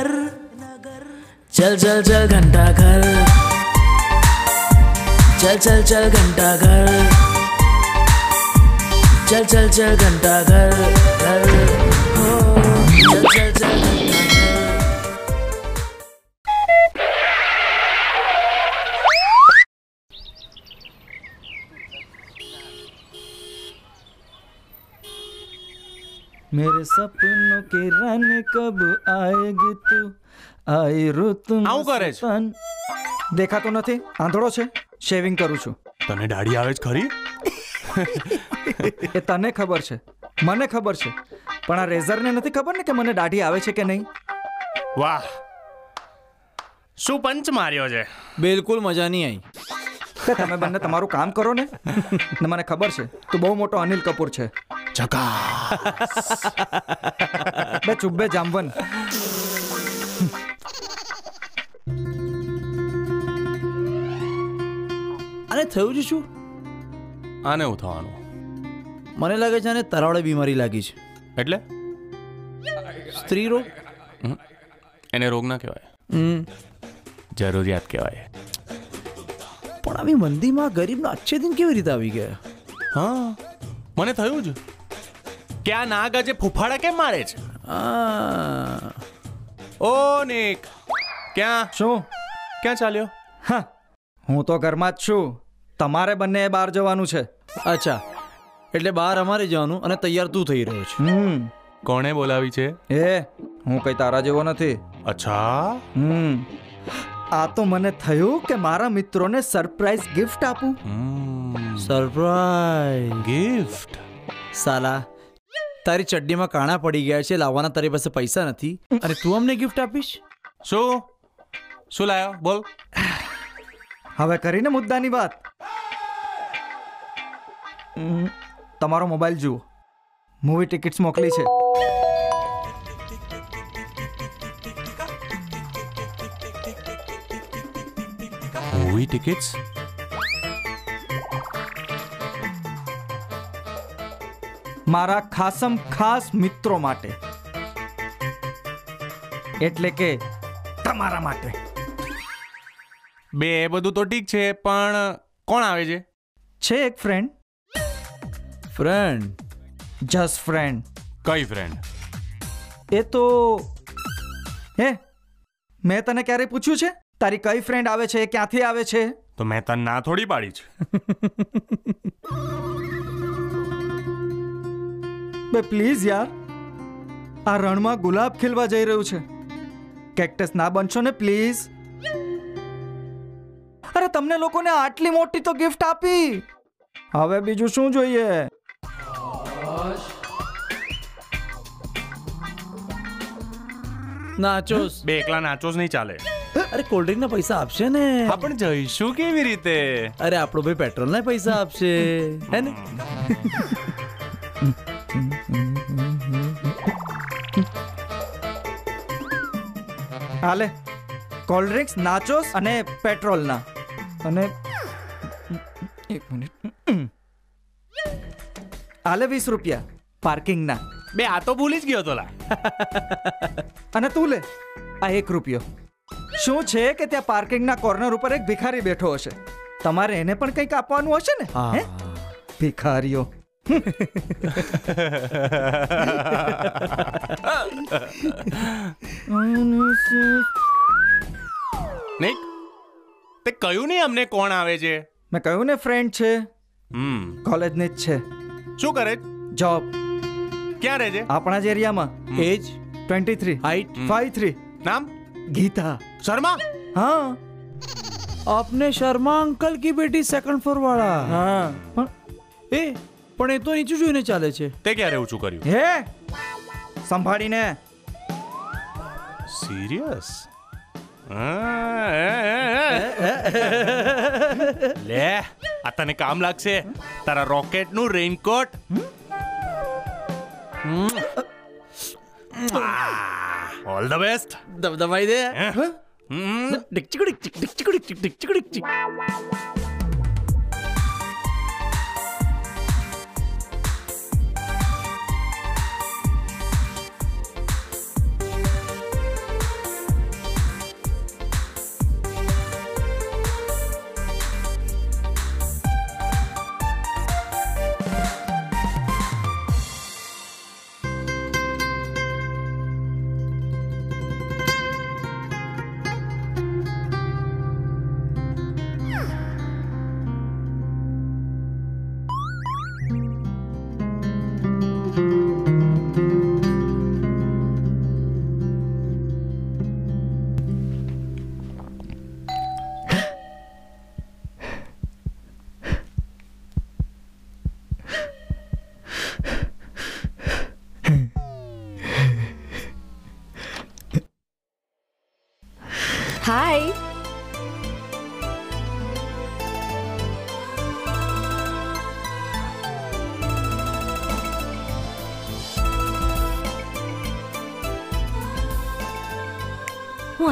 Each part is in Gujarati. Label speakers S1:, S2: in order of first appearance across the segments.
S1: नगर चल चल चल घंटा घर चल चल चल घंटा घर चल चल चल घंटा घर घर चल चल चल
S2: मेरे सपनों की रन कब आएगी तू आई रुत
S3: આવું કરે છે?
S2: મસ્તાન. દેખાતો નથી આંધળો છે શેવિંગ કરું છું
S3: તને દાઢી આવે છે ખરી
S2: એ તને ખબર છે મને ખબર છે પણ આ રેઝરને નથી ખબર ને કે મને દાઢી આવે છે કે નહીં
S3: વાહ શું પંચ માર્યો છે
S4: બિલકુલ મજા નહીં આવી
S2: કે તમે બંને તમારું કામ કરો ને ને મને ખબર છે તું બહુ મોટો અનિલ કપૂર છે
S3: ચકા
S2: બે ચૂપ બે જામવન.
S4: અને થયું છે શું?
S3: આને હું થવાનું
S4: મને લાગે છે આને તરાવડે બીમારી લાગી છે.
S3: એટલે?
S4: સ્ત્રી રોગ
S3: એને રોગ ના કહેવાય.
S4: હમ.
S3: જરૂરિયાત કહેવાય.
S4: પણ આવી મંદીમાં ગરીબના અચ્છે દિન કેવી રીતે આવી ગયા?
S3: હા. મને થયું જ. કે આ નાગ આજે ફૂફાડા કેમ મારે છે? ઓ નિક ક્યાં?
S2: શું?
S3: ક્યાં ચાલ્યો?
S2: હા હું તો ઘરમાં જ છું. તમારે બંને બહાર જવાનું છે.
S4: અચ્છા એટલે બહાર અમારે જવાનું અને તૈયાર તું થઈ રહ્યો છે.
S2: હમ.
S3: કોણે બોલાવી છે?
S2: એ હું કઈ તારા જેવો નથી.
S3: અચ્છા.
S2: હમ. આ તો મને થયું કે મારા મિત્રોને સરપ્રાઈઝ ગિફ્ટ આપું.
S4: સરપ્રાઈઝ.
S3: ગિફ્ટ?
S4: સાલા તારી ચડ્ડીમાં કાણા પડી ગયા છે લાવવાના તારી પાસે પૈસા નથી. અને તું અમને ગિફ્ટ આપીશ?
S3: શું? શું લાયો? બોલ.
S2: હવે કરીને મુદ્દાની વાત. હમ, તમારો મોબાઈલ જુઓ. મૂવી ટિકિટ્સ મોકલી છે.
S3: મૂવી ટિકિટ્સ
S2: મારા ખાસમ ખાસ મિત્રો માટે. એટલે કે તમારા માટે.
S3: બે એ બધું તો ઠીક છે પણ કોણ આવે છે?
S2: છે એક ફ્રેન્ડ
S4: ફ્રેન્ડ
S2: જસ્ટ ફ્રેન્ડ
S3: કઈ ફ્રેન્ડ
S2: એ તો હે? મેં તને ક્યારે પૂછ્યું છે? તારી કઈ ફ્રેન્ડ આવે છે? ક્યાંથી આવે છે?
S3: તો મેં તને ના થોડી પાડી છે.
S2: બે પ્લીઝ યાર. આ રણમાં ગુલાબ ખીલવા જઈ રહ્યું છે. કેક્ટસ ના બનશો ને પ્લીઝ અરે તમને લોકોને આટલી મોટી તો ગિફ્ટ આપી. હવે બીજું શું જોઈએ?
S4: નાચોસ.
S3: બે એકલા નાચોસ નહીં ચાલે.
S4: અરે કોલ્ડ ડ્રિંક ના પૈસા આપશે ને?
S3: આપણે જઈશું કેવી રીતે?
S4: અરે આપણો ભાઈ પેટ્રોલ ના પૈસા આપશે. હે ને?
S2: હાલે. કોલ્ડ ડ્રિંક્સ નાચોસ અને પેટ્રોલના અને એક મિનિટ. હાલે વીસ રૂપિયા પાર્કિંગના
S3: બે આ તો ભૂલી જ ગયો તો લા
S2: અને તું લે આ એક રૂપિયો. શું છે કે ત્યાં પાર્કિંગના કોર્નર ઉપર એક ભિખારી બેઠો હશે? તમારે એને પણ કંઈક આપવાનું હશે ને?
S4: હે?
S2: ભિખારીઓ.
S3: નહીં તે કયું નહીં અમને કોણ આવે છે?
S2: મેં કહ્યું ને ફ્રેન્ડ છે.
S3: હમ.
S2: કોલેજની જ છે.
S3: શું કરે?
S2: જોબ
S3: ક્યાં રહે છે?
S2: આપણા જ એરિયામાં.
S4: Age
S2: twenty three
S4: height
S2: five three
S3: નામ?
S2: ગીતા.
S3: શર્મા?
S2: હા.
S4: આપને શર્મા અંકલ કી બેટી સેકન્ડ ફ્લોર વાળા.
S2: હા.
S4: પણ એ પણ એ તો નીચું જોઈને ચાલે છે.
S3: તે ક્યારે ઊંચું કર્યું?
S2: હે? સંભાળીને.
S3: સિરિયસ લે આ તને કામ લાગશે. તારા રોકેટનું રેઇનકોટ ઓલ ધ બેસ્ટ
S4: દબદબાઈ દે.
S3: ડિક
S4: ચિક ડિક ચિક ડિક ચિક ડિક ચિક ડિકચિક
S5: હાય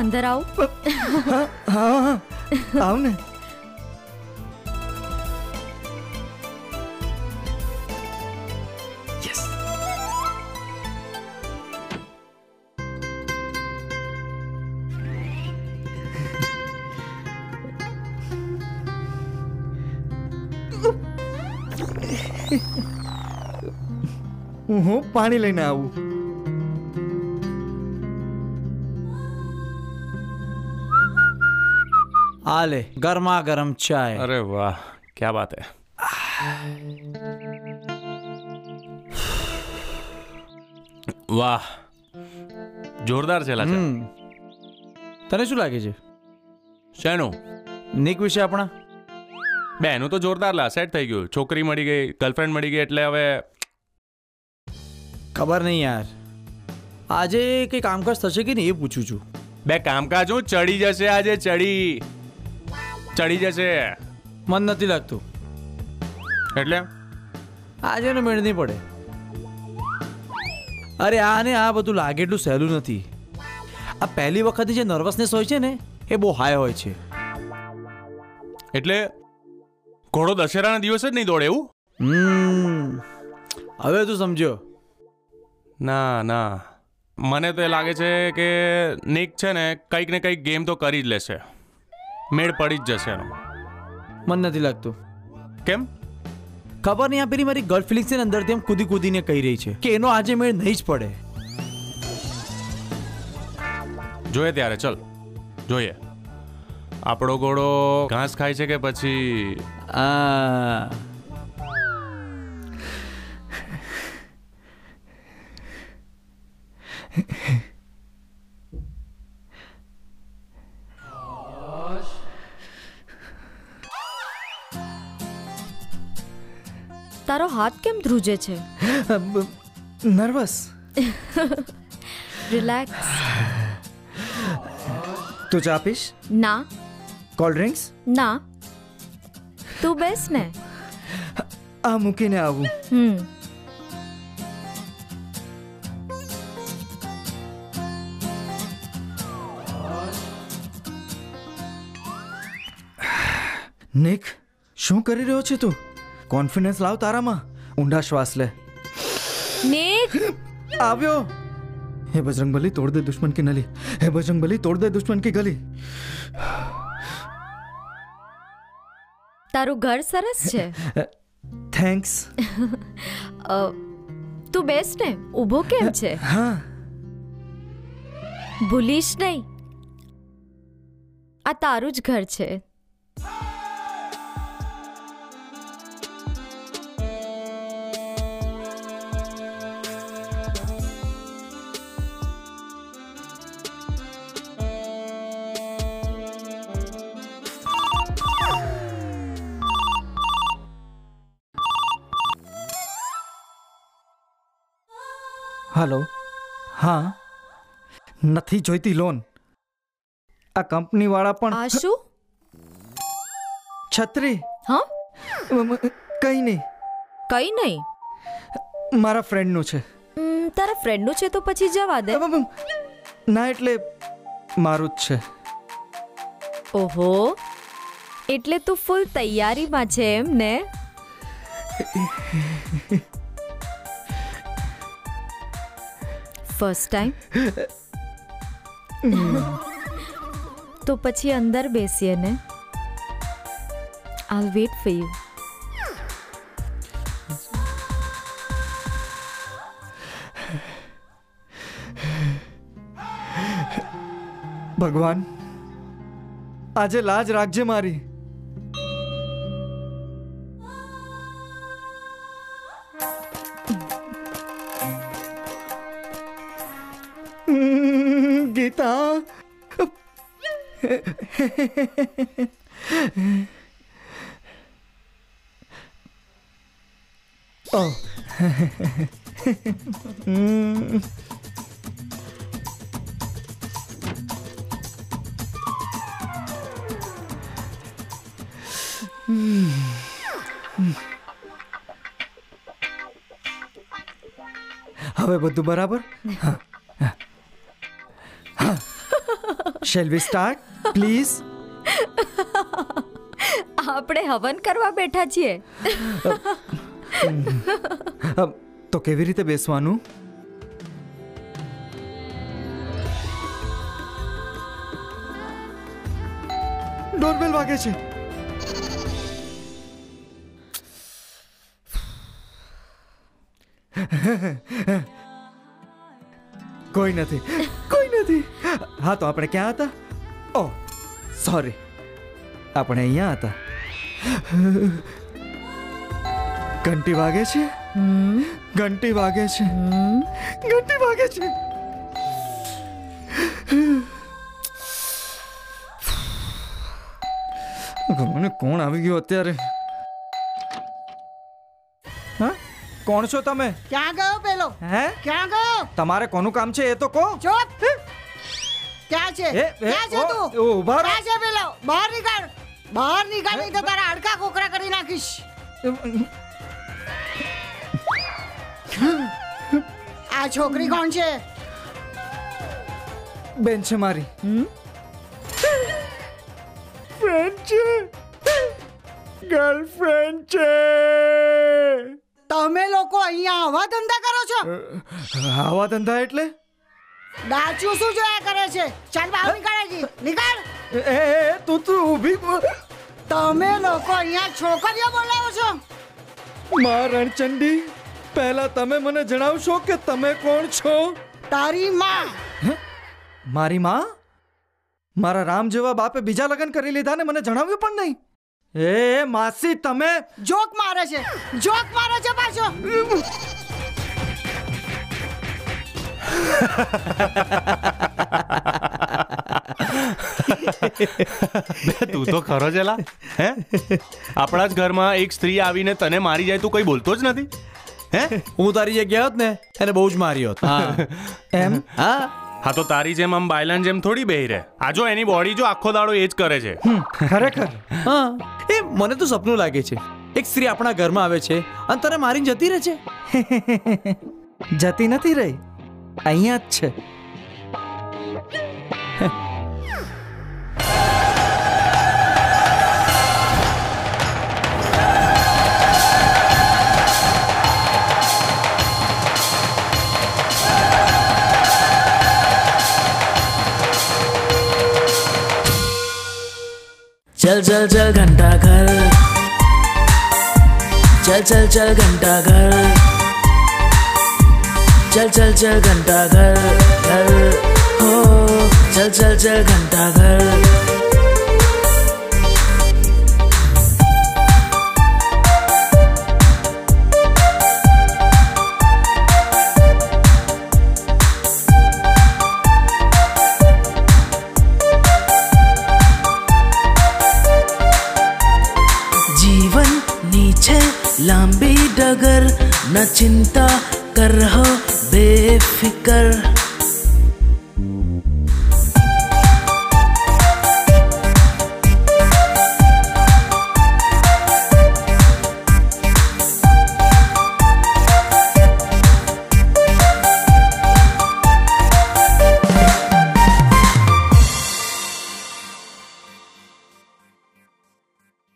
S5: હું અંદર આવું
S2: હા હા આવ ને હું હું પાણી લઈને આવું
S4: આ લે ગરમા ગરમ ચાય
S3: અરે વાહ ક્યા બાત હે વાહ જોરદાર છે લાચા
S4: હમ. તને શું લાગે છે
S3: શેનું
S4: નિક વિશે આપણા
S3: બે એનું તો જોરદાર લા સેટ થઈ ગયું છોકરી મળી ગઈ ગર્લફ્રેન્ડ મળી ગઈ એટલે હવે
S4: ખબર નહીં યાર આજે કંઈ કામકાજ થશે કે નહીં એ પૂછું છું
S3: બે કામકાજ હું ચડી જશે આજે ચડી ચડી જશે.
S4: મન નથી લાગતું.
S3: એટલે?
S4: આજે એનો મેળ નહીં પડે. અરે આ ને આ બધું લાગે એટલું સહેલું નથી. આ પહેલી વખતની જે નર્વસનેસ હોય છે ને એ બહુ હાઈ હોય છે.
S3: એટલે ઘોડો દશેરાના દિવસે જ નહીં દોડે એવું?
S4: હવે તું સમજ્યો.
S3: ના ના. મને તો એ લાગે છે કે નિક છે ને કંઈક ને કંઈક ગેમ તો કરી જ લેશે. મેળ પડી જ જશે એનો.
S4: મન નથી લાગતું.
S3: કેમ?
S4: ખબર નહીં આ પેલી મારી ગર્લ ફિલિંગ્સ ને અંદરથી એમ કૂદી કૂદીને કહી રહી છે કે એનો આજે મેળ નહીં જ પડે.
S3: જોઈએ ત્યારે ચલ. જોઈએ. આપણો ઘોડો ઘાસ ખાય છે કે પછી?
S4: આ.
S5: તારો હાથ કેમ ધ્રુજે છે?
S2: નર્વસ.
S5: રિલેક્સ
S2: તું ચા પીશ?
S5: ના.
S2: કોલ્ડ ડ્રિંક્સ
S5: ના. તું બેસ ને.
S2: આ મૂકીને આવું.
S5: હમ.
S2: નિક શું કરી રહ્યો છે તું? કોન્ફિડન્સ લાવ તારામાં. ઊંડા શ્વાસ લે.
S5: નેક!
S2: આવ્યો. હે બજરંગબલી તોડ દે દુશ્મન કી નલી હે બજરંગબલી તોડ દે દુશ્મન કી ગલી.
S5: તારું ઘર સરસ છે.
S2: થેન્ક્સ.
S5: તું બેસ ને ઊભો કેમ છે?
S2: હા.
S5: ભૂલીશ નહીં. આ તારું જ ઘર છે.
S2: હલો હા. નથી જોઈતી લોન આ કંપની વાળા પણ
S5: આ શું?
S2: છત્રી.
S5: હા?
S2: કંઈ નહીં.
S5: કઈ નહીં?
S2: મારા ફ્રેન્ડનું છે.
S5: તારા ફ્રેન્ડનું છે તો પછી જવા દે.
S2: ના એટલે મારું જ છે.
S5: ઓહો. એટલે તું ફૂલ તૈયારીમાં છે એમ ને? ફર્સ્ટ ટાઈમ તો પછી અંદર બેસીએ ને. આઈ વેટ ફોર યુ
S2: ભગવાન, આજે લાજ રાખજે મારી. Oh. હમ. હવે બધું બરાબર શેલ વી સ્ટાર્ટ પ્લીઝ.
S5: આપણે હવન કરવા બેઠા છીએ.
S2: તો કેવી રીતે બેસવાનું? ડોરબેલ વાગે છે. કોઈ નથી કોઈ નથી. હા તો આપણે ક્યાં હતા? ઓ સોરી આપણે અહીંયા હતા. ઘંટી વાગે છે? ઘંટી વાગે છે. ઘંટી વાગે છે. મને કોણ આવી ગયો અત્યારે? હા? કોણ છો તમે?
S6: ક્યાં ગયો પેલો?
S2: હે?
S6: ક્યાં ગયો?
S2: તમારે કોનું કામ છે એ તો કહો.
S6: ચૂપ ક્યાં છે? ક્યાં છે તું?
S2: ઓ, ઊભા
S6: ક્યાં છે પેલો? બહાર નીકળ. બહાર નીકળ નહીં તો તારા હાડકા કોકરા કરી નાખીશ. આ છોકરી કોણ છે?
S2: બેન છે મારી. ફ્રેન્ડ છે. ગર્લફ્રેન્ડ છે.
S6: તમે લોકો અહીંયા આવા ધંધા કરો છો?
S2: આવા ધંધા એટલે?
S6: ડાચું શું જોયા કરે છે? ચાલ બહાર નીકળ નીકળ.
S2: એ તું તું ઊભી
S6: તમે લોકો અહીંયા છોકરીઓ બોલાવો છો?
S2: માં રણચંડી પહેલા તમે મને જણાવશો કે તમે કોણ છો?
S6: તારી માં.
S2: મારી માં? મારા રામ જેવા બાપે બીજા લગ્ન કરી લીધા ને મને જણાવ્યું પણ નહીં. એ, માસી તમે
S6: જોક મારે છે. જોક મારે છે પાછો.
S3: તું તો ખરો છે લા હે? આપણા જ ઘરમાં એક સ્ત્રી આવીને તને મારી જાય તું કઈ બોલતો જ નથી. હે?
S4: હું તારી જગ્યા હોત ને એને બહુ જ મારી હોત.
S2: એમ?
S4: હા?
S3: હા તો તારી જેમ આમ બાયલાન જેમ થોડી બેહી રહે. આ જો એની બોડી જો આખો દાડો એ જ કરે છે.
S2: ખરેખર?
S4: હા. એ મને તો સપનું લાગે છે. એક સ્ત્રી આપણા ઘરમાં આવે છે અને તને મારીને જતી રહે છે?
S2: જતી નથી રહી. અહીંયા જ છે
S1: चल चल चल घंटा घर चल चल चल घंटा घर चल चल चल घंटा घर घर। हो, चल चल चल घंटा घर। जीवन नीचे डगर, न चिंता कर रहो। बेफिकर